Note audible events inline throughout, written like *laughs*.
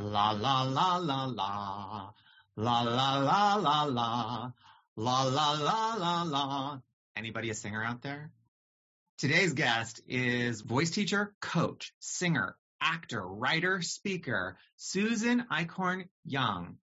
La la la la la. La la la la la. La la la la la. Anybody a singer out there? Today's guest is voice teacher, coach, singer, actor, writer, speaker, Susan Eichhorn Young.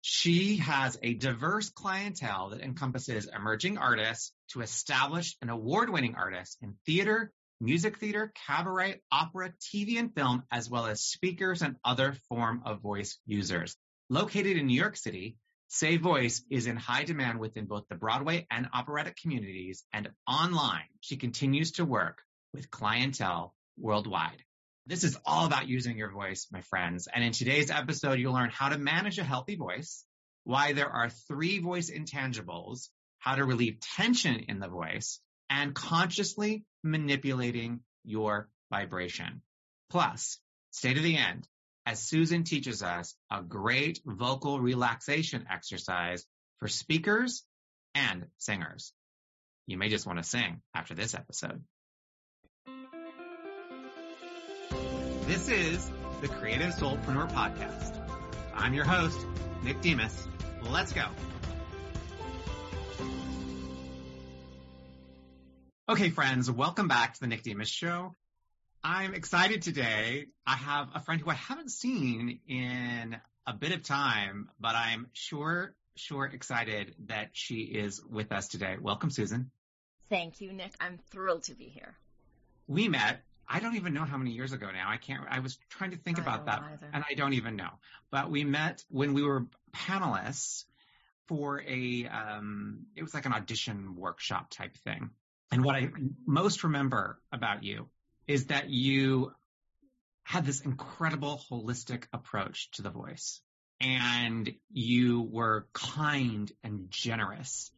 She has a diverse clientele that encompasses emerging artists to established and award-winning artists in theater, music theater, cabaret, opera, TV, and film, as well as speakers and other form of voice users. Located in New York City, SEY Voice is in high demand within both the Broadway and operatic communities, and online, she continues to work with clientele worldwide. This is all about using your voice, my friends. And in today's episode, you'll learn how to manage a healthy voice, why there are three voice intangibles, how to relieve tension in the voice, and consciously manipulating your vibration. Plus, stay to the end as Susan teaches us a great vocal relaxation exercise for speakers and singers. You may just want to sing after this episode. This is the Creative Soulpreneur Podcast. I'm your host, Nick Demos. Let's go. Okay, friends, welcome back to the Nick Demos Show. I'm excited today. I have a friend who I haven't seen in a bit of time, but I'm sure, sure excited that she is with us today. Welcome, Susan. Thank you, Nick. I'm thrilled to be here. We met I don't even know how many years ago now. I can't, I was trying to think I about that either. and I don't even know. But we met when we were panelists for a, um, it was like an audition workshop type thing. And what I most remember about you is that you had this incredible holistic approach to the voice and you were kind and generous.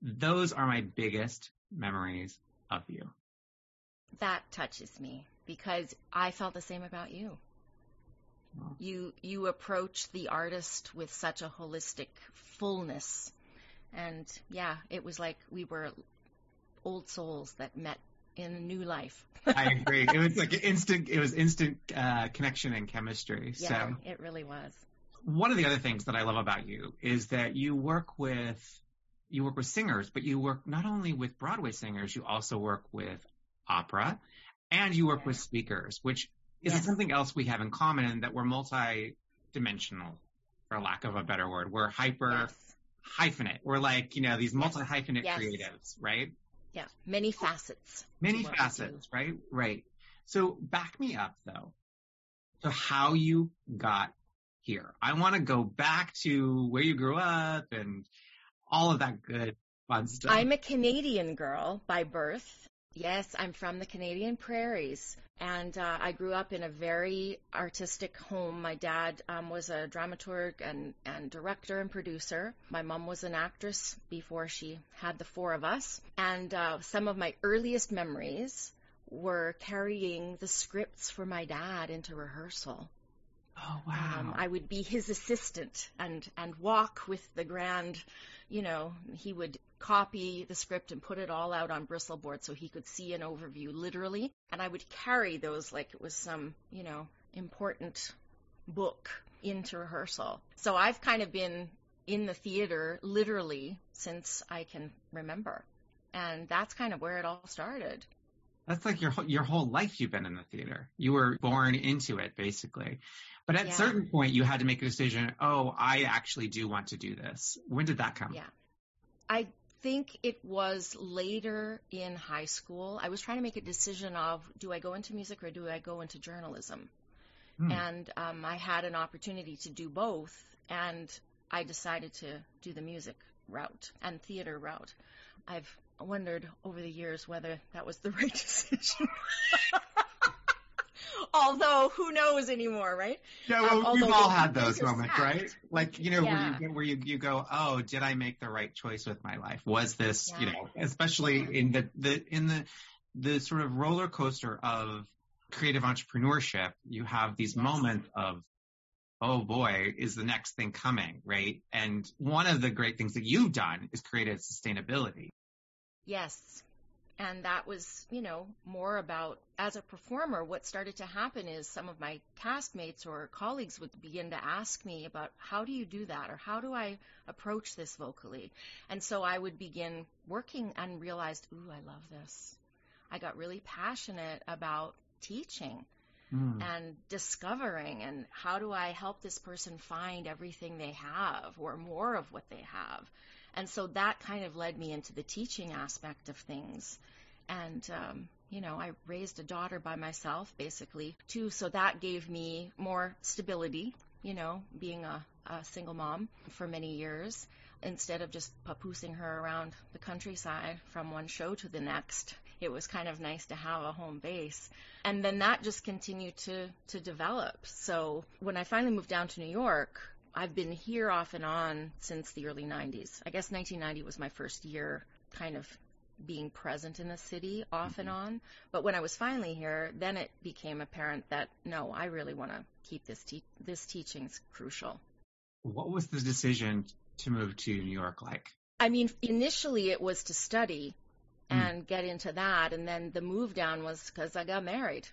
Those are my biggest memories of you. That touches me because I felt the same about you. Wow. You you approach the artist with such a holistic fullness. And yeah, it was like we were old souls that met in a new life. I agree. It was like *laughs* instant, it was instant uh, connection and chemistry. yeah, So it really was. one of the other things that I love about you is that you work with, you work with singers, but you work not only with Broadway singers, you also work with opera and you work Yeah. with speakers, which is Yes. something else we have in common that we're multi-dimensional, for lack of a better word. We're hyper Yes. hyphenate. We're like, you know, these multi-hyphenate Yes. creatives, right? Yeah. Many facets. Many facets, right? Right. So back me up though. So how you got here. I want to go back to where you grew up and all of that good fun stuff. I'm a Canadian girl by birth. Yes, I'm from the Canadian prairies. And uh, I grew up in a very artistic home. My dad um, was a dramaturg and, and director and producer. My mom was an actress before she had the four of us. And uh, some of my earliest memories were carrying the scripts for my dad into rehearsal. oh wow. Um, I would be his assistant and and walk with the grand, you know, he would copy the script and put it all out on Bristol board so he could see an overview literally, and I would carry those like it was some, you know, important book into rehearsal. So I've kind of been in the theater literally since I can remember. And that's kind of where it all started. That's like your whole- your whole life you've been in the theater. You were born into it basically. But at a Yeah. certain point you had to make a decision, oh, I actually do want to do this. When did that come? Yeah. I think it was later in high school. I was trying to make a decision of do I go into music or do I go into journalism? Hmm. And um, I had an opportunity to do both, and I decided to do the music route and theater route. I've wondered over the years whether that was the *laughs* right decision. *laughs* Although who knows anymore, right? Yeah, well, um, we've all had those moments, right? Like you know, yeah. where, you, where you you go, oh, did I make the right choice with my life? Was this, yeah. you know, especially in the the in the the sort of roller coaster of creative entrepreneurship, you have these yes. moments of oh boy, is the next thing coming, right? And one of the great things that you've done is created sustainability. Yes. And that was, you know, more about as a performer, what started to happen is some of my castmates or colleagues would begin to ask me about how do you do that or how do I approach this vocally? And so I would begin working and realized, ooh, I love this. I got really passionate about teaching mm. and discovering and how do I help this person find everything they have or more of what they have. And so that kind of led me into the teaching aspect of things. And, um, you know, I raised a daughter by myself, basically, too. So that gave me more stability, you know, being a, a single mom for many years instead of just papoosing her around the countryside from one show to the next it was kind of nice to have a home base. And then that just continued to, to develop. So when I finally moved down to New York, I've been here off and on since the early 90s. I guess 1990 was my first year kind of being present in the city off mm-hmm. and on. But when I was finally here, then it became apparent that no, I really want to keep this te- this teaching's crucial. What was the decision to move to New York like? I mean, initially it was to study, Mm. and get into that. And then the move down was because I got married.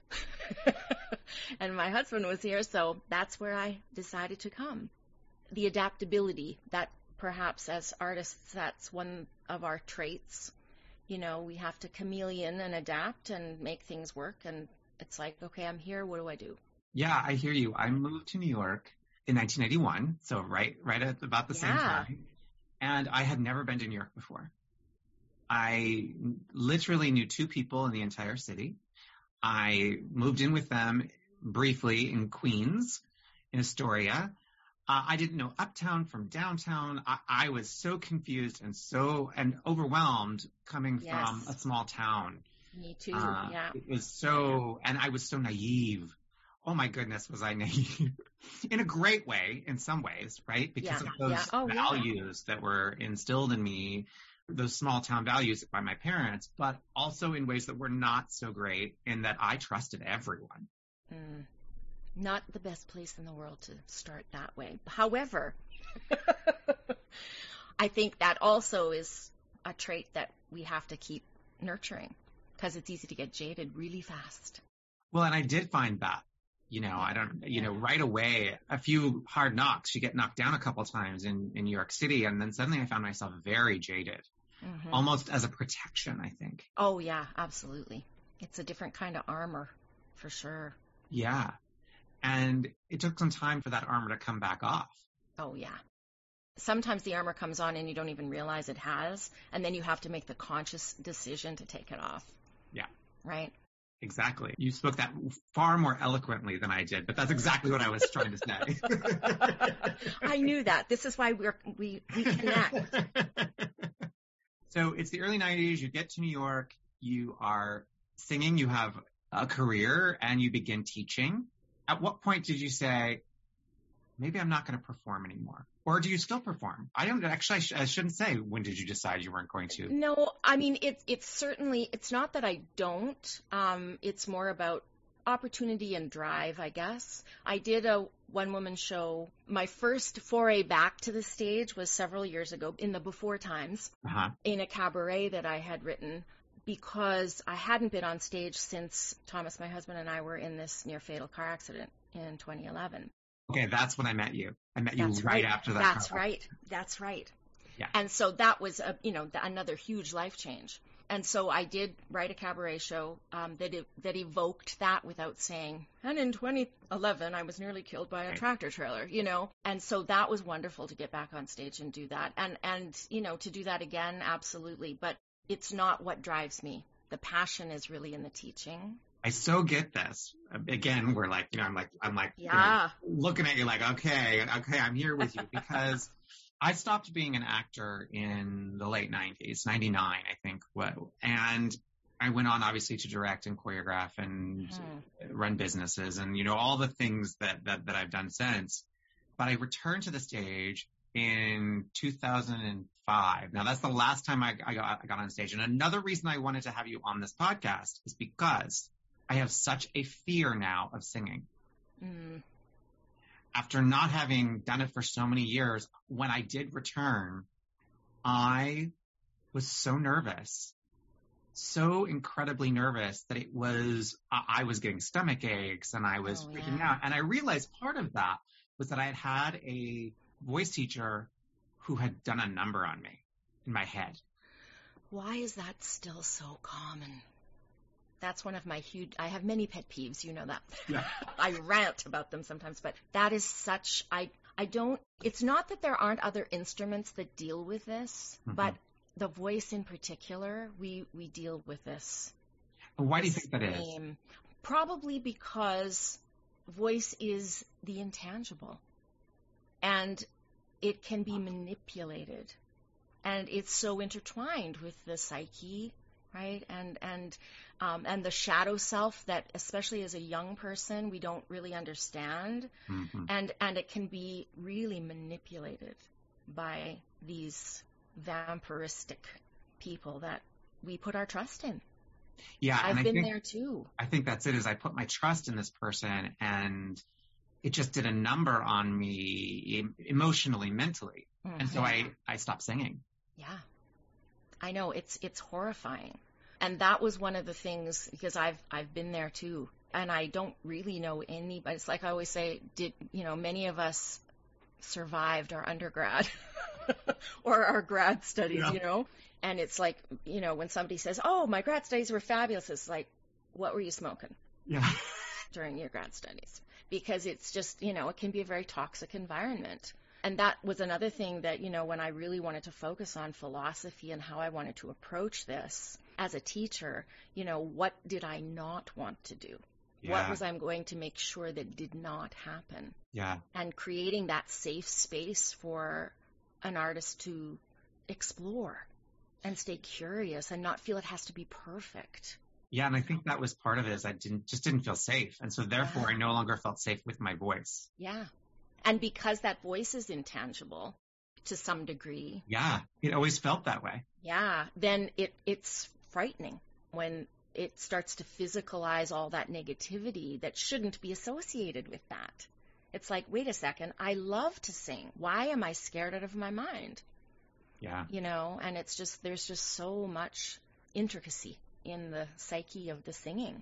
*laughs* and my husband was here, so that's where I decided to come. The adaptability that perhaps as artists, that's one of our traits. You know, we have to chameleon and adapt and make things work. And it's like, okay, I'm here. What do I do? Yeah, I hear you. I moved to New York in 1981, so right, right at about the yeah. same time. And I had never been to New York before. I literally knew two people in the entire city. I moved in with them briefly in Queens, in Astoria. Uh, I didn't know uptown from downtown. I, I, was so confused and so and overwhelmed coming yes. from a small town. Me too. Uh, yeah. It was so, and I was so naive. Oh my goodness, was I naive? *laughs* in a great way, in some ways, right? Because yeah. of those yeah. oh, values that were instilled in me those small town values by my parents, but also in ways that were not so great in that I trusted everyone. Mm. Not the best place in the world to start that way. However, *laughs* I think that also is a trait that we have to keep nurturing because it's easy to get jaded really fast. Well, and I did find that you know, I don't, you know, right away, a few hard knocks, you get knocked down a couple times in, in New York City. And then suddenly I found myself very jaded, mm-hmm. almost as a protection, I think. Oh, yeah, absolutely. It's a different kind of armor for sure. Yeah. And it took some time for that armor to come back off. Oh, yeah. Sometimes the armor comes on and you don't even realize it has. And then you have to make the conscious decision to take it off. Yeah. Right? Exactly. You spoke that far more eloquently than I did, but that's exactly what I was trying to say. *laughs* I knew that. This is why we're, we, we connect. so it's the early 90s. You get to New York. You are singing. You have a career and you begin teaching. At what point did you say, maybe I'm not going to perform anymore? Or do you still perform? I don't actually. I, sh- I, shouldn't say. When did you decide you weren't going to? No, I mean it's it's certainly it's not that I don't. Um, it's more about opportunity and drive, I guess. I did a one woman show. My first foray back to the stage was several years ago in the before times uh-huh. in a cabaret that I had written because I hadn't been on stage since Thomas, my husband, and I were in this near fatal car accident in 2011. Okay, that's when I met you. I met you right, right, after that. That's right. That's right. Yeah. And so that was a you know another huge life change. And so I did write a cabaret show um, that that evoked that without saying. And in 2011, I was nearly killed by a right. tractor trailer, you know. And so that was wonderful to get back on stage and do that. And and you know to do that again, absolutely. But it's not what drives me. The passion is really in the teaching I so get this. Again, we're like, you know, I'm like, I'm like, yeah. you know, looking at you like, okay, okay, I'm here with you because I stopped being an actor in the late 90s, 99, I think. What and I went on obviously to direct and choreograph and Mhm. run businesses and you know all the things that that that I've done since. But I returned to the stage in 2005. Now that's the last time I, I, got, I got on stage. And another reason I wanted to have you on this podcast is because I have such a fear now of singing. Mm. After not having done it for so many years, when I did return, I was so nervous, so incredibly nervous that it was, I was getting stomach aches and I was Oh, freaking yeah. out. And I realized part of that was that I had had a voice teacher who had done a number on me in my head. Why is that still so common? That's one of my huge. I have many pet peeves. You know that. Yeah. *laughs* I rant about them sometimes, but that is such. I I don't. It's not that there aren't other instruments that deal with this, Mhm. but the voice in particular, we we deal with this. Why do you think that is? Probably because voice is the intangible, and it can be manipulated, and it's so intertwined with the psyche, right? And and um, and the shadow self that, especially as a young person, we don't really understand, Mhm. and and it can be really manipulated by these vampiristic people that we put our trust in. Yeah, I've been think there too. I think that's it. Is I put my trust in this person, and it just did a number on me emotionally, mentally, and so mm-hmm. I I stopped singing. Yeah. I know it's it's horrifying. And that was one of the things because I've I've been there too. And I don't really know any but it's like I always say, did you know, many of us survived our undergrad *laughs* or our grad studies, Yeah. you know? And it's like, you know, when somebody says, Oh, my grad studies were fabulous, it's like, what were you smoking Yeah, *laughs* during your grad studies? Because it's just, you know, it can be a very toxic environment. And that was another thing that, you know, when I really wanted to focus on philosophy and how I wanted to approach this as a teacher, you know, what did I not want to do? What was I going to make sure that did not happen? yeah, And creating that safe space for an artist to explore and stay curious and not feel it has to be perfect. Yeah. And I think that was part of it. Is I didn't just didn't feel safe, and so therefore I no longer felt safe with my voice. Yeah. And because that voice is intangible to some degree, Yeah, it always felt that way. yeah, then it it's frightening when it starts to physicalize all that negativity that shouldn't be associated with that. It's like, wait a second, I love to sing. Why am I scared out of my mind? Yeah, You know, and it's just there's just so much intricacy in the psyche of the singing.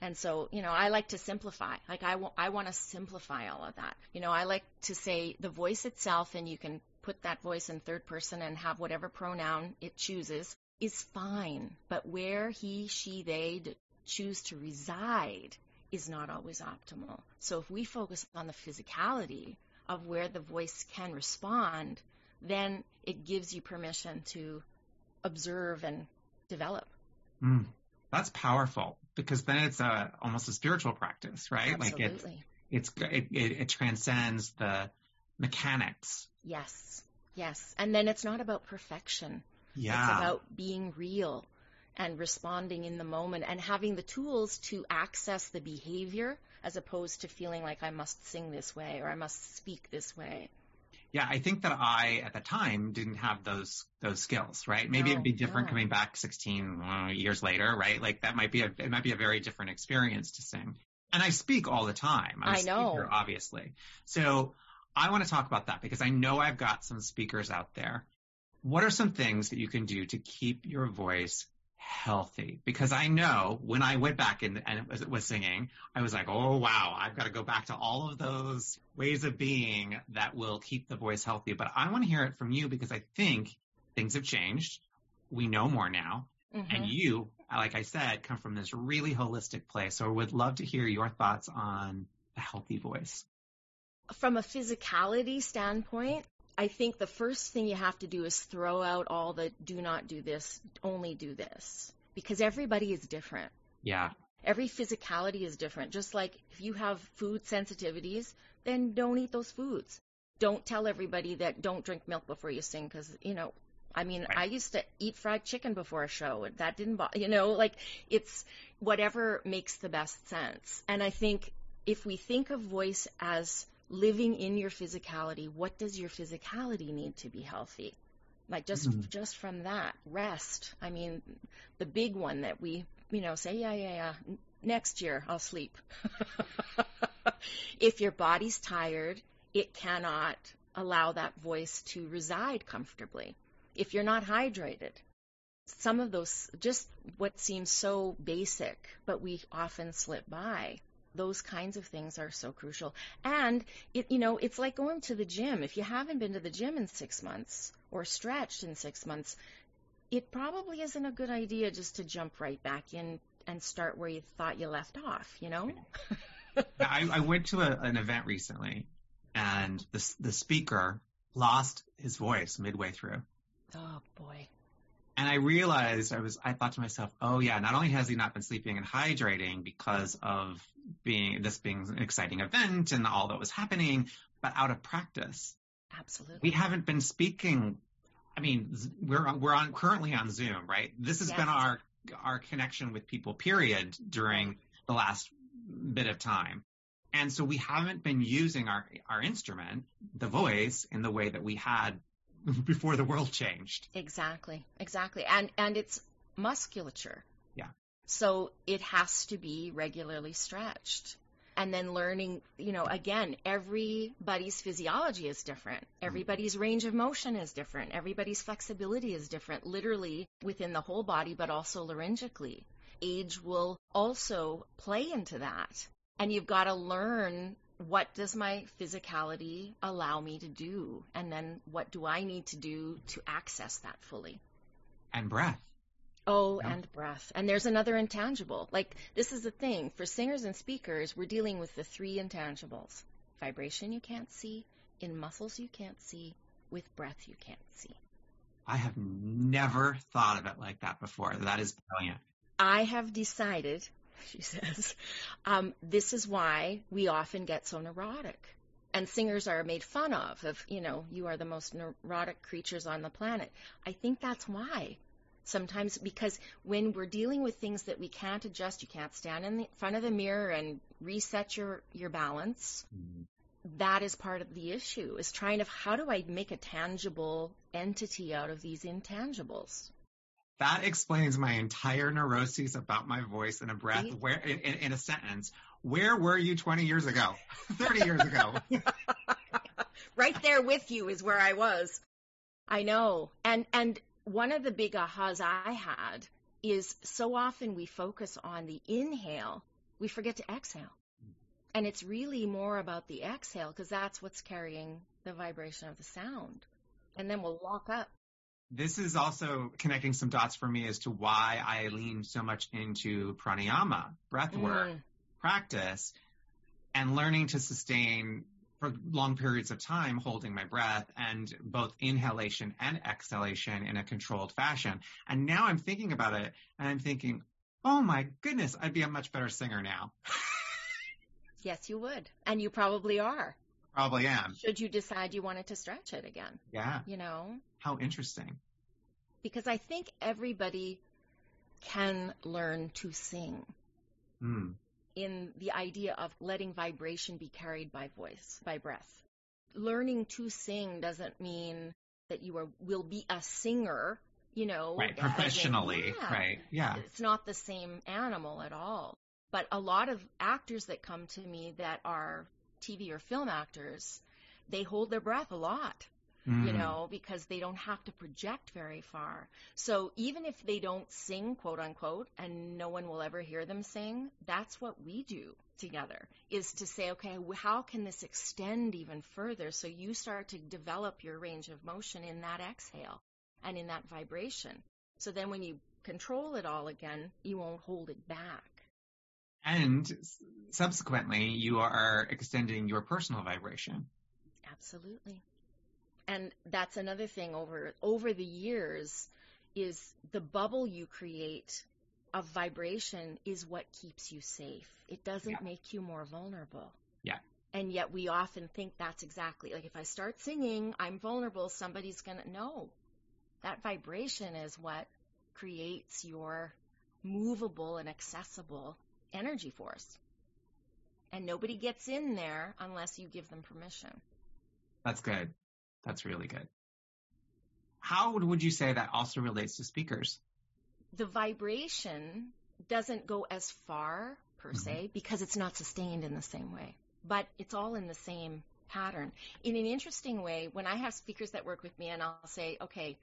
And so, you know, I like to simplify. Like I wa- I want to simplify all of that. You know, I like to say the voice itself, and you can put that voice in third person and have whatever pronoun it chooses is fine. But where he, she, they choose to reside is not always optimal. So if we focus on the physicality of where the voice can respond, then it gives you permission to observe and develop. Mm. that's powerful because then it's a almost a spiritual practice, right? Like it's Absolutely. it's it, it, it transcends the mechanics. Yes. Yes. And then it's not about perfection. Yeah, It's about being real and responding in the moment and having the tools to access the behavior as opposed to feeling like I must sing this way or I must speak this way. Yeah, I think that I at the time didn't have those those skills, right? Maybe it'd be different no. coming back 16 uh, years later, right? Like that might be a it might be a very different experience to sing. And I speak all the time. I'm I know. speaker, obviously. So I want to talk about that because I know I've got some speakers out there. What are some things that you can do to keep your voice healthy? Because I know when I went back in and was, was singing, I was like, oh wow, I've got to go back to all of those ways of being that will keep the voice healthy. But I want to hear it from you because I think things have changed. We know more now. Mhm. And you, like I said, come from this really holistic place. So I would love to hear your thoughts on a healthy voice. From a physicality standpoint, I think the first thing you have to do is throw out all the do not do this, only do this. Because everybody is different. Yeah. Every physicality is different. Just like if you have food sensitivities, then don't eat those foods. Don't tell everybody that don't drink milk before you sing because, you know, I mean, Right. I used to eat fried chicken before a show, and that didn't bother, you know, like it's whatever makes the best sense. And I think if we think of voice as living in your physicality, what does your physicality need to be healthy? Like just Mhm. just from that, rest. I mean, the big one that we, you know, say, yeah, yeah, yeah, next year I'll sleep. *laughs* if your body's tired, it cannot allow that voice to reside comfortably. If you're not hydrated, some of those, just what seems so basic, but we often slip by. Those kinds of things are so crucial. And it, you know, it's like going to the gym. If you haven't been to the gym in six months or stretched in six months, it probably isn't a good idea just to jump right back in and start where you thought you left off, you know? I, I went to a, an event recently, and the the speaker lost his voice midway through, Oh boy. And I realized I was I thought to myself, oh yeah, not only has he not been sleeping and hydrating because of being this being an exciting event and all that was happening, but out of practice, Absolutely. we haven't been speaking. I mean, we're on, we're on currently on Zoom, right? This has Yes. been our our connection with people, period, during the last bit of time. And so we haven't been using our our instrument, the voice, in the way that we had *laughs* before the world changed. Exactly, exactly. And and it's musculature. Yeah. So it has to be regularly stretched. And then learning, you know, again, everybody's physiology is different. Mm-hmm. Everybody's range of motion is different. Everybody's flexibility is different, literally within the whole body, but also laryngically. Age will also play into that. And you've got to learn what does my physicality allow me to do? And then what do I need to do to access that fully? And breath. Oh, Yeah. and breath. And there's another intangible. Like, this is the thing. For singers and speakers, we're dealing with the three intangibles vibration you can't see, in muscles you can't see, with breath you can't see. I have never thought of it like that before. That is brilliant. I have decided, *laughs* she says, um, this is why we often get so neurotic. And singers are made fun of, of, you know, you are the most neurotic creatures on the planet. I think that's why. Sometimes because when we're dealing with things that we can't adjust, you can't stand in the front of the mirror and reset your, your balance. That is part of the issue is trying to, how do I make a tangible entity out of these intangibles? That explains my entire neuroses about my voice and a breath. Where in, in, in a sentence, where were you 20 years ago, *laughs* 30 years ago? *laughs* right there with you is where I was. I know. And and one of the big ahas I had is so often we focus on the inhale, we forget to exhale. And it's really more about the exhale because that's what's carrying the vibration of the sound. And then we'll lock up. This is also connecting some dots for me as to why I lean so much into pranayama, breath work, Mm, practice, and learning to sustain for long periods of time holding my breath and both inhalation and exhalation in a controlled fashion. And now I'm thinking about it and I'm thinking, oh my goodness, I'd be a much better singer now. *laughs* yes, you would. And you probably are. Probably am. Should you decide you wanted to stretch it again, Yeah. you know? How interesting. Because I think everybody can learn to sing. Hmm. in the idea of letting vibration be carried by voice, by breath. Learning to sing doesn't mean that you are, will be a singer, you know. Right. Professionally. Yeah. Right. Yeah. It's not the same animal at all. But a lot of actors that come to me that are TV or film actors, they hold their breath a lot you Mm. know, because they don't have to project very far. So even if they don't sing, quote unquote, and no one will ever hear them sing, that's what we do together is to say, okay, how can this extend even further? So you start to develop your range of motion in that exhale and in that vibration. So then when you control it all again, you won't hold it back. And subsequently, you are extending your personal vibration. Absolutely. And that's another thing over over the years is the bubble you create of vibration is what keeps you safe. It doesn't Yeah. make you more vulnerable. Yeah. And yet we often think that's exactly like if I start singing, I'm vulnerable, somebody's going to know. That vibration is what creates your movable and accessible energy force. And nobody gets in there unless you give them permission. That's good. That's really good. How would you say that also relates to speakers? The vibration doesn't go as far per mm-hmm. se because it's not sustained in the same way, but it's all in the same pattern. In an interesting way, when I have speakers that work with me and I'll say, okay,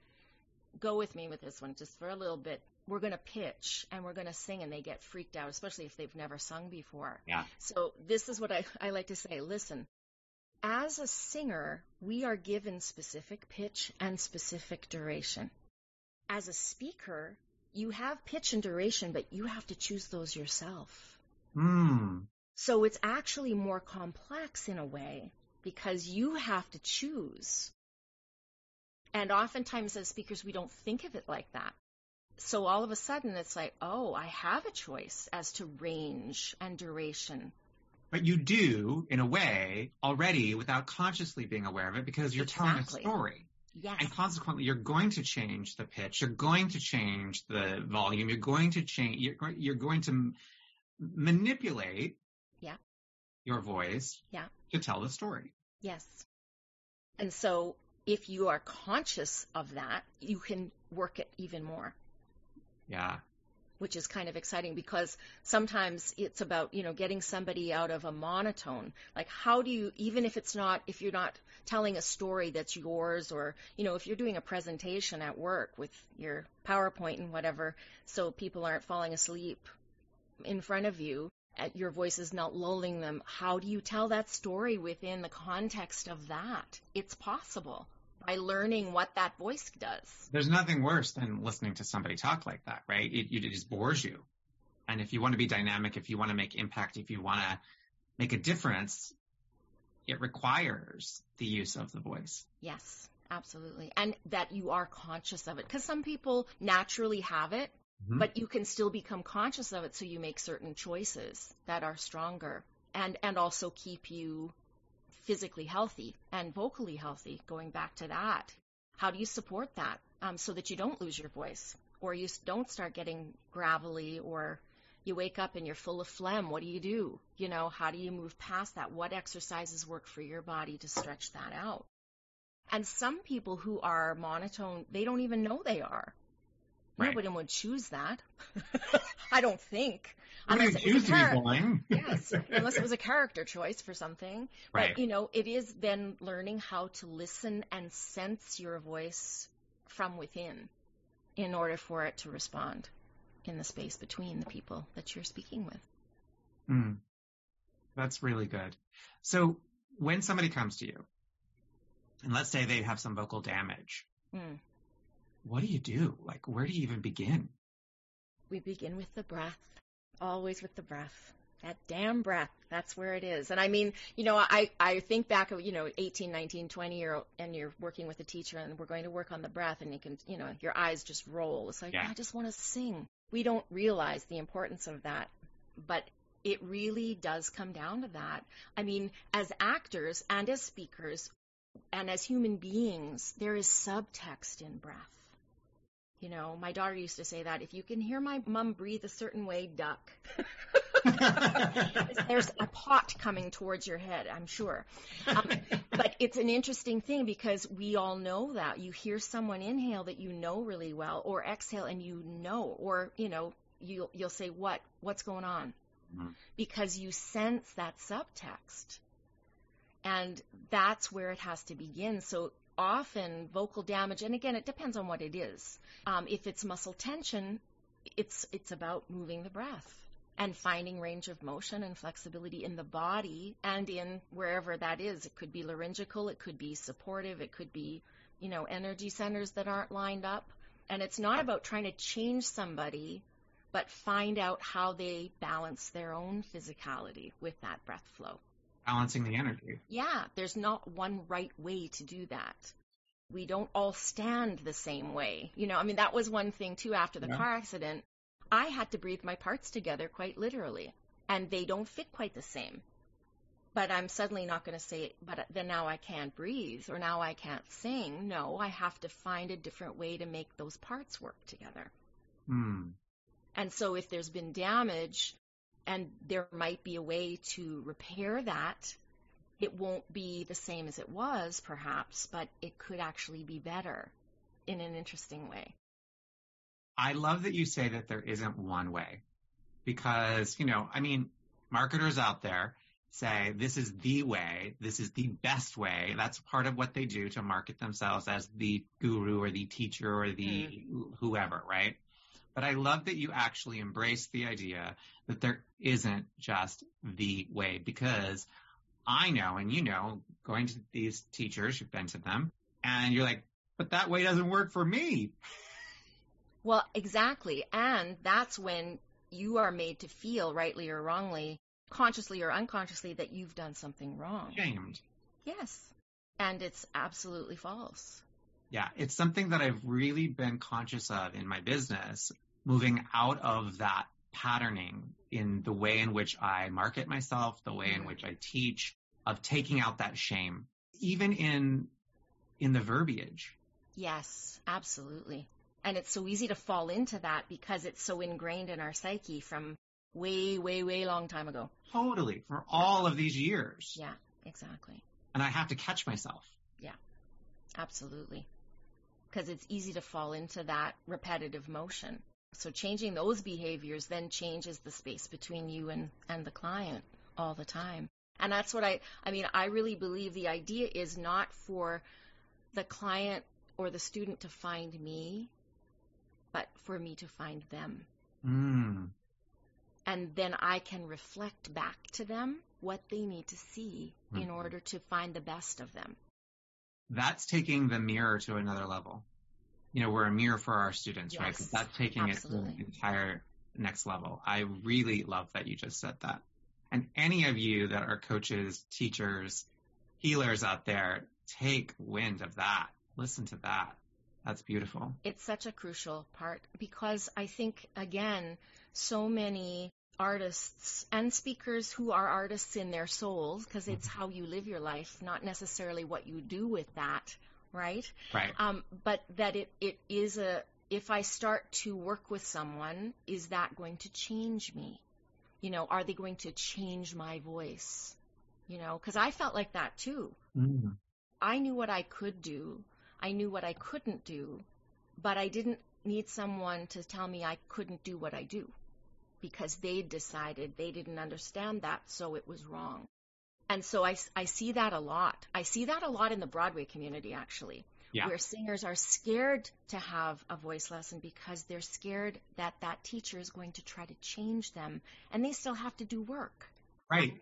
go with me with this one just for a little bit. We're going to pitch and we're going to sing and they get freaked out, especially if they've never sung before. Yeah. So this is what I, I like to say. Listen, as a singer, we are given specific pitch and specific duration. As a speaker, you have pitch and duration, but you have to choose those yourself. Hmm. So it's actually more complex in a way because you have to choose. And oftentimes as speakers, we don't think of it like that. So all of a sudden it's like, oh, I have a choice as to range and duration. But you do, in a way, already without consciously being aware of it because you're exactly. telling a story. Yes. And consequently, you're going to change the pitch. You're going to change the volume. You're going to change, you're, you're going to manipulate yeah. your voice yeah. to tell the story. Yes. And so if you are conscious of that, you can work it even more. Yeah. Which is kind of exciting because sometimes it's about, you know, getting somebody out of a monotone. Like how do you, even if it's not, if you're not telling a story that's yours or, you know, if you're doing a presentation at work with your PowerPoint and whatever, so people aren't falling asleep in front of you, your voice is not lulling them. How do you tell that story within the context of that? It's possible by learning what that voice does. There's nothing worse than listening to somebody talk like that, right? It, it just bores you. And if you want to be dynamic, if you want to make impact, if you want to make a difference, it requires the use of the voice. Yes, absolutely. And that you are conscious of it. Because some people naturally have it Mm-hmm. But you can still become conscious of it so you make certain choices that are stronger and, and also keep you physically healthy and vocally healthy, going back to that. How do you support that um, so that you don't lose your voice or you don't start getting gravelly or you wake up and you're full of phlegm? What do you do? You know, how do you move past that? What exercises work for your body to stretch that out? And some people who are monotone, they don't even know they are. Right. Nobody would choose that. *laughs* I don't think. Unless it was a char- yes, *laughs* unless it was a character choice for something. Right. But you know, it is then learning how to listen and sense your voice from within in order for it to respond in the space between the people that you're speaking with. Mm. That's really good. So when somebody comes to you, and let's say they have some vocal damage, mm what do you do? Like, where do you even begin? We begin with the breath, always with the breath. That damn breath, that's where it is. And I mean, you know, I, I think back of, you know, 18, 19, 20 year old, and you're working with a teacher and we're going to work on the breath and you can, you know, your eyes just roll. It's like, yeah. I just want to sing. We don't realize the importance of that, but it really does come down to that. I mean, as actors and as speakers and as human beings, there is subtext in breath. You know, my daughter used to say that if you can hear my mom breathe a certain way, duck. *laughs* There's a pot coming towards your head, I'm sure. Um, but it's an interesting thing because we all know that. You hear someone inhale that you know really well, or exhale and you know, or, you know, you'll, you'll say, what, what's going on? Mm-hmm. Because you sense that subtext. And that's where it has to begin. So often vocal damage, and again, it depends on what it is. Um, if it's muscle tension, it's it's about moving the breath and finding range of motion and flexibility in the body and in wherever that is. It could be laryngeal, it could be supportive, it could be, you know, energy centers that aren't lined up. And it's not about trying to change somebody, but find out how they balance their own physicality with that breath flow balancing the energy. Yeah, there's not one right way to do that. We don't all stand the same way. You know, I mean, that was one thing too after the yeah. car accident. I had to breathe my parts together quite literally, and they don't fit quite the same. but I'm suddenly not going to say, but then now I can't breathe or now I can't sing. No, I have to find a different way to make those parts work together. Hmm. And so if there's been damage and there might be a way to repair that, it won't be the same as it was perhaps, but it could actually be better in an interesting way. I love that you say that there isn't one way because, you know, I mean, marketers out there say this is the way, this is the best way. That's part of what they do to market themselves as the guru or the teacher or the mm. whoever, right? But I love that you actually embrace the idea that there isn't just the way because I know and you know going to these teachers, you've been to them and you're like, but that way doesn't work for me. *laughs* Well, exactly. And that's when you are made to feel rightly or wrongly consciously or unconsciously that you've done something wrong. Shamed. Yes. And it's absolutely false. Yeah, it's something that I've really been conscious of in my business, moving out of that patterning in the way in which I market myself, the way in mm-hmm. which I teach, of taking out that shame, even in in the verbiage. Yes, absolutely. And it's so easy to fall into that because it's so ingrained in our psyche from way, way, way long time ago. Totally. For all of these years. Yeah, exactly. And I have to catch myself. Yeah, absolutely. Because it's easy to fall into that repetitive motion. So changing those behaviors then changes the space between you and, and the client all the time. And that's what I, I mean, I really believe the idea is not for the client or the student to find me, but for me to find them. Mm and then I can reflect back to them what they need to see mm-hmm. in order to find the best of them. That's taking the mirror to another level. You know, we're a mirror for our students, yes, right? That's taking absolutely. it to the entire next level. I really love that you just said that. And any of you that are coaches, teachers, healers out there, take wind of that. Listen to that. That's beautiful. It's such a crucial part because I think, again, so many artists and speakers who are artists in their souls because it's mm-hmm. how you live your life, not necessarily what you do with that, right? Right. Um, but that it, it is a, if I start to work with someone, is that going to change me? You know, are they going to change my voice? You know, because I felt like that too. Mm. I knew what I could do. I knew what I couldn't do, but I didn't need someone to tell me I couldn't do what I do because they decided they didn't understand that, so it was wrong. And so I, I see that a lot. I see that a lot in the Broadway community, actually, yeah. where singers are scared to have a voice lesson because they're scared that that teacher is going to try to change them, and they still have to do work. Right.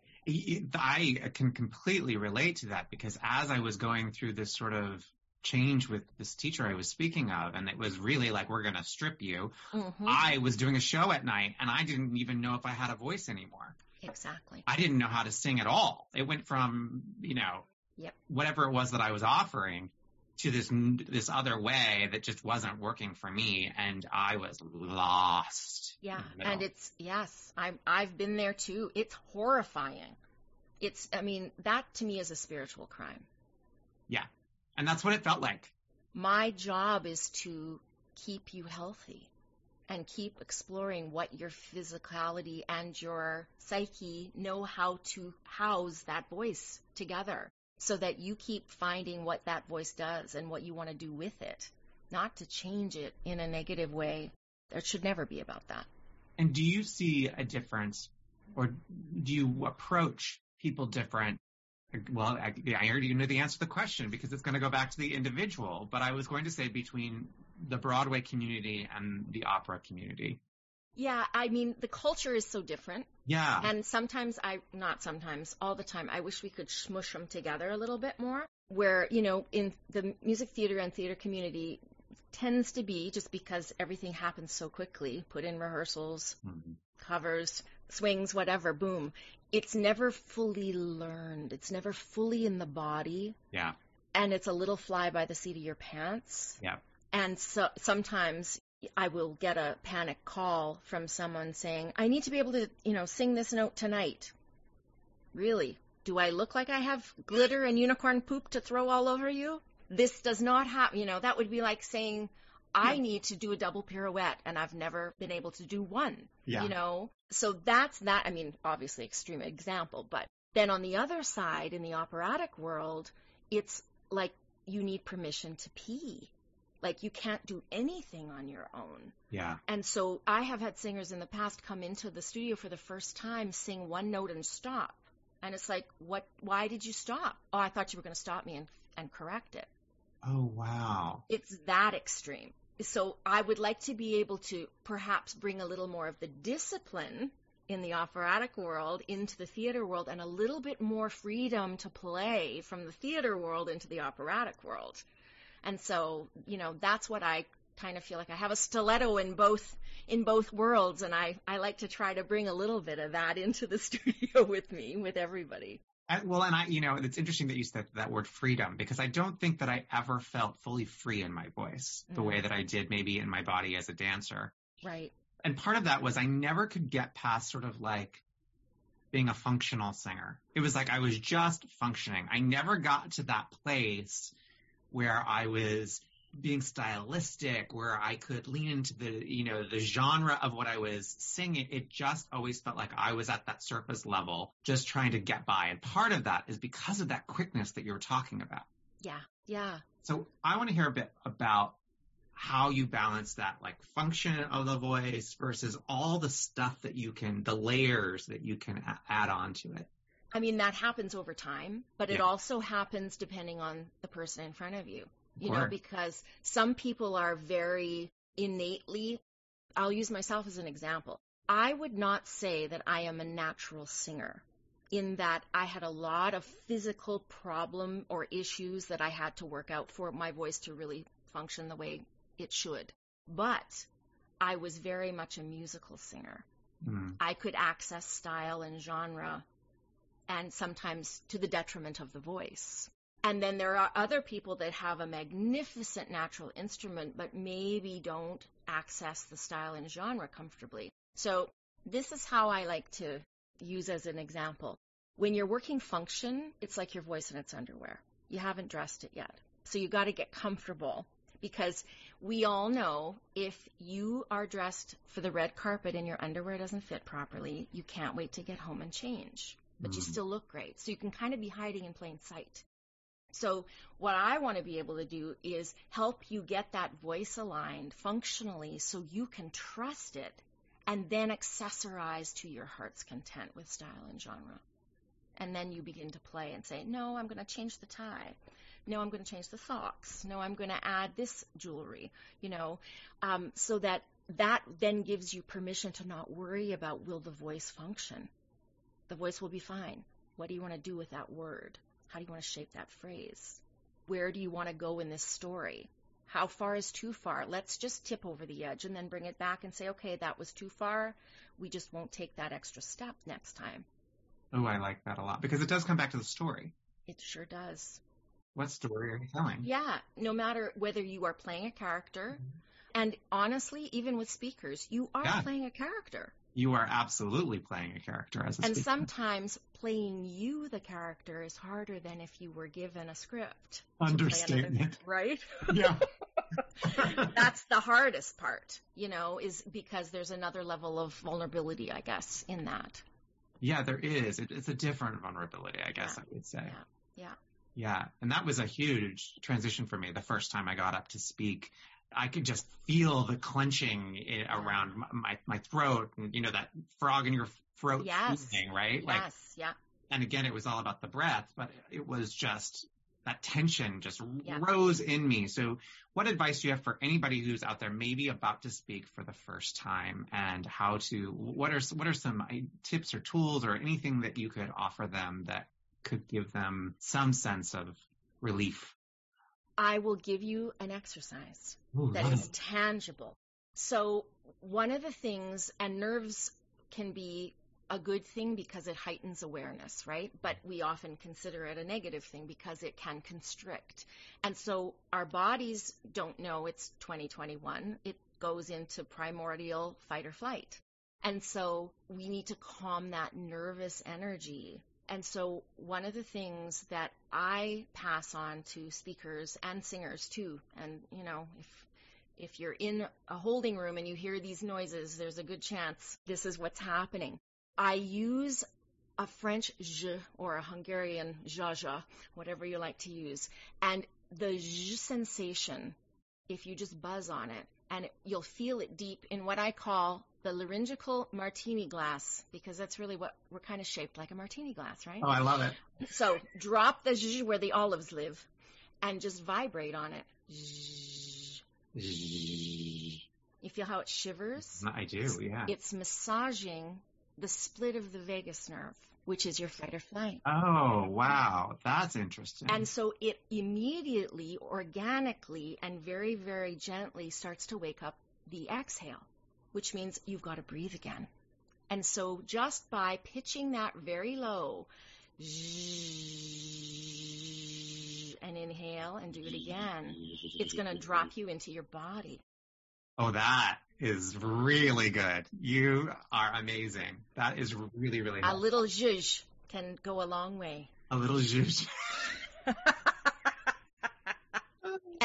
I can completely relate to that because as I was going through this sort of change with this teacher I was speaking of, and it was really like, we're going to strip you. Mm-hmm. I was doing a show at night and I didn't even know if I had a voice anymore. Exactly. I didn't know how to sing at all. It went from, you know, yep. whatever it was that I was offering to this, this other way that just wasn't working for me. And I was lost. Yeah. And it's, yes, I'm, I've been there too. It's horrifying. It's, I mean, that to me is a spiritual crime. Yeah. And that's what it felt like. My job is to keep you healthy and keep exploring what your physicality and your psyche know how to house that voice together so that you keep finding what that voice does and what you want to do with it, not to change it in a negative way. It should never be about that. And do you see a difference or do you approach people different well, I, I already know the answer to the question because it's going to go back to the individual. But I was going to say between the Broadway community and the opera community. Yeah, I mean, the culture is so different. Yeah. And sometimes I, not sometimes, all the time, I wish we could smush them together a little bit more. Where, you know, in the music theater and theater community tends to be just because everything happens so quickly, put in rehearsals, mm-hmm. covers, swings, whatever, boom it's never fully learned. It's never fully in the body. Yeah. And it's a little fly by the seat of your pants. Yeah. And so sometimes I will get a panic call from someone saying, I need to be able to, you know, sing this note tonight. Really? Do I look like I have glitter and unicorn poop to throw all over you? This does not have, you know, that would be like saying, I Yeah. need to do a double pirouette and I've never been able to do one. Yeah. You know? So that's that. I mean, obviously extreme example, but then on the other side, in the operatic world, it's like you need permission to pee. Like you can't do anything on your own. Yeah. And so I have had singers in the past come into the studio for the first time, sing one note and stop. And it's like, what, why did you stop? Oh, I thought you were going to stop me and, and correct it. Oh, wow. It's that extreme. So I would like to be able to perhaps bring a little more of the discipline in the operatic world into the theater world and a little bit more freedom to play from the theater world into the operatic world. And so, you know, that's what I kind of feel like I have a stiletto in both in both worlds and I I like to try to bring a little bit of that *laughs* into the studio with me with everybody. I, well, and I, you know, it's interesting that you said that word freedom because I don't think that I ever felt fully free in my voice the Mm. way that I did maybe in my body as a dancer. Right. And part of that was I never could get past sort of like being a functional singer. It was like I was just functioning. I never got to that place where I was being stylistic, where I could lean into the, you know, the genre of what I was singing. It just always felt like I was at that surface level, just trying to get by. And part of that is because of that quickness that you were talking about. Yeah. Yeah. So I want to hear a bit about how you balance that like function of the voice versus all the stuff that you can, the layers that you can add on to it. I mean, that happens over time, but it also happens depending on the person in front of you. You know, because some people are very innately, I'll use myself as an example. I would not say that I am a natural singer in that I had a lot of physical problem or issues that I had to work out for my voice to really function the way it should. But I was very much a musical singer. Mm. I could access style and genre and sometimes to the detriment of the voice. And then there are other people that have a magnificent natural instrument, but maybe don't access the style and genre comfortably. So this is how I like to use as an example. When you're working function, it's like your voice in its underwear. You haven't dressed it yet. So you got to get comfortable because we all know if you are dressed for the red carpet and your underwear doesn't fit properly, you can't wait to get home and change. But you Mm. still look great. So you can kind of be hiding in plain sight. So what I want to be able to do is help you get that voice aligned functionally so you can trust it and then accessorize to your heart's content with style and genre. And then you begin to play and say, no, I'm going to change the tie. No, I'm going to change the socks. No, I'm going to add this jewelry, you know, um, so that that then gives you permission to not worry about will the voice function. The voice will be fine. What do you want to do with that word? How do you want to shape that phrase? Where do you want to go in this story? How far is too far? Let's just tip over the edge and then bring it back and say, okay, that was too far. We just won't take that extra step next time. Oh, I like that a lot because it does come back to the story. It sure does. What story are you telling? Yeah, no matter whether you are playing a character, mm-hmm. and honestly, even with speakers, you are Yeah. playing a character. You are absolutely playing a character as a And speaker. sometimes playing you, the character, is harder than if you were given a script. play another- Understatement. right? yeah. *laughs* That's the hardest part, you know, is because there's another level of vulnerability, I guess, in that. Yeah, there is. It, it's a different vulnerability, I guess Yeah. I would say. Yeah. Yeah. Yeah. And that was a huge transition for me the first time I got up to speak. I could just feel the clenching around my, my, throat and, you know, that frog in your throat Yes. feeling, right? Like, Yes, yeah. and again, it was all about the breath, but it was just that tension just Yeah. rose in me. So what advice do you have for anybody who's out there maybe about to speak for the first time and how to, what are, what are some uh, tips or tools or anything that you could offer them that could give them some sense of relief? I will give you an exercise. Ooh, that love is tangible. So one of the things, and nerves can be a good thing because it heightens awareness, right? But we often consider it a negative thing because it can constrict. And so our bodies don't know it's 2021. It goes into primordial fight or flight. And so we need to calm that nervous energy And so one of the things that I pass on to speakers and singers too, and you know, if if you're in a holding room and you hear these noises, there's a good chance this is what's happening. I use a French je or a Hungarian jaja, whatever you like to use. And the zh sensation, if you just buzz on it, and you'll feel it deep in what I call the laryngeal martini glass, because that's really what we're kind of shaped like a martini glass, right? Oh, I love it. So drop the zh where the olives live and just vibrate on it. You feel how it shivers? I do, yeah. It's massaging the split of the vagus nerve, which is your fight or flight. Oh, wow. That's interesting. And so it immediately, organically, and very, very gently starts to wake up the exhale, which means you've got to breathe again. And so just by pitching that very low, and inhale and do it again, it's going to drop you into your body. Oh, that is really good. You are amazing. That is really, really A little zhuzh can go a long way. A little zhuzh. *laughs*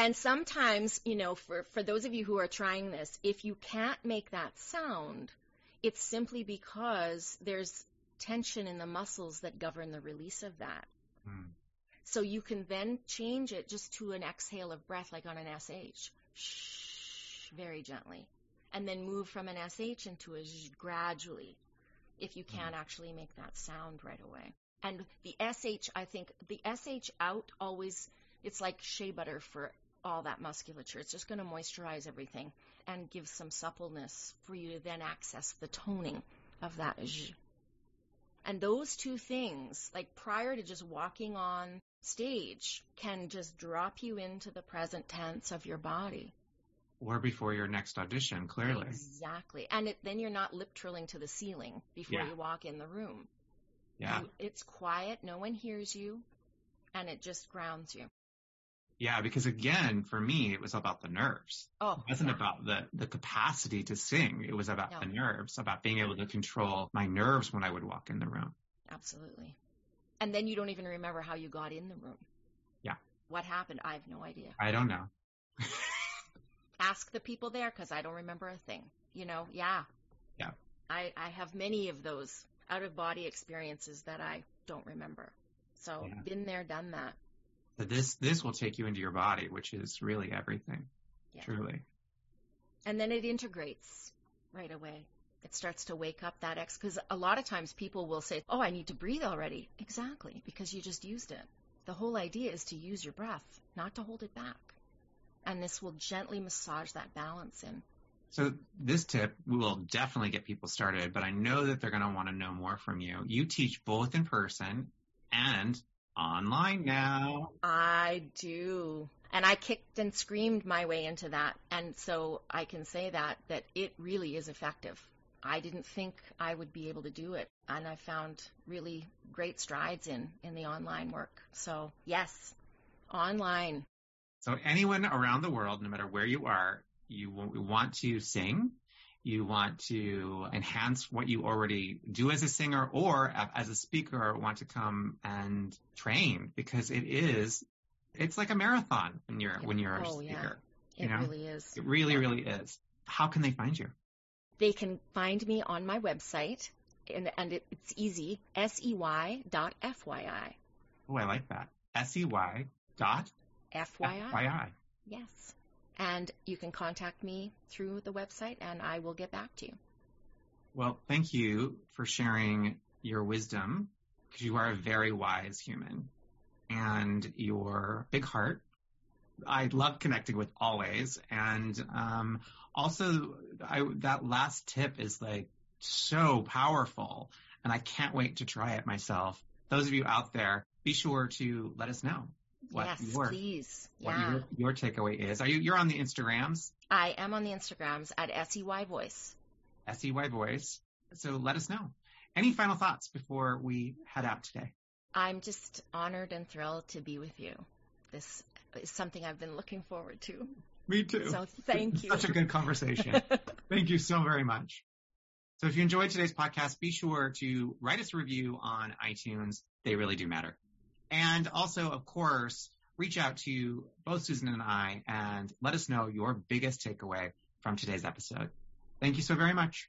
And sometimes, you know, for, for those of you who are trying this, if you can't make that sound, it's simply because there's tension in the muscles that govern the release of that. Hmm. So you can then change it just to an exhale of breath, like on an SH. Shh, very gently. And then move from an SH into a zh gradually, if you can't actually make that sound right away. And the SH, I think, the SH out always, it's like shea butter for all that musculature. It's just going to moisturize everything and give some suppleness for you to then access the toning of that. And those two things, like prior to just walking on stage, can just drop you into the present tense of your body. Or before your next audition, clearly. Exactly. And it, then you're not lip trilling to the ceiling before Yeah. you walk in the room. Yeah. You- it's quiet, no one hears you, and it just grounds you. Yeah, because again, for me, it was about the nerves. Oh, It wasn't yeah. about the, the capacity to sing. It was about No. the nerves, about being able to control my nerves when I would walk in the room. Absolutely. And then you don't even remember how you got in the room. Yeah. What happened? I have no idea. I don't know. *laughs* Ask the people there because I don't remember a thing. You know, yeah. Yeah. I, I have many of those out of body experiences that I don't remember. So Yeah. been there, done that. But this, this will take you into your body, which is really everything. Yeah. Truly. And then it integrates right away. It starts to wake up that X because a lot of times people will say, Oh, I need to breathe already. Exactly, because you just used it. The whole idea is to use your breath, not to hold it back. And this will gently massage that balance in. So this tip will definitely get people started, but I know that they're going to want to know more from you. You teach both in person and online now. I do. And I kicked and screamed my way into that. And so I can say that, that it really is effective. I didn't think I would be able to do it. And I found really great strides in, in the online work. So yes, online. So anyone around the world, no matter where you are, you want to sing, you want to enhance what you already do as a singer or as a speaker want to come and train because it is, it's like a marathon when you're, when you're a Oh, yeah. speaker. It You know? really is. It really, really is. How can they find you? They can find me on my website and, and it, it's easy, S-E-Y dot F-Y-I. Oh, I like that. S-E-Y dot F-Y-I. F-Y-I. Yes. And you can contact me through the website and I will get back to you. Well, thank you for sharing your wisdom because you are a very wise human and your big heart. I love connecting with always. And, um, also I, that last tip is like so powerful and I can't wait to try it myself. Those of you out there, be sure to let us know what yes, your, please. what Yeah. your, your takeaway is. Are you, you're on the Instagrams, I am on the Instagrams at SEY Voice. SEY voice. So let us know. Any final thoughts before we head out today? I'm just honored and thrilled to be with you. This is something I've been looking forward to. Me too. So thank you. Such a good conversation. *laughs* Thank you so very much. So if you enjoyed today's podcast, be sure to write us a review on iTunes. they really do matter. And also, of course, reach out to both Susan and I and let us know your biggest takeaway from today's episode. Thank you so very much.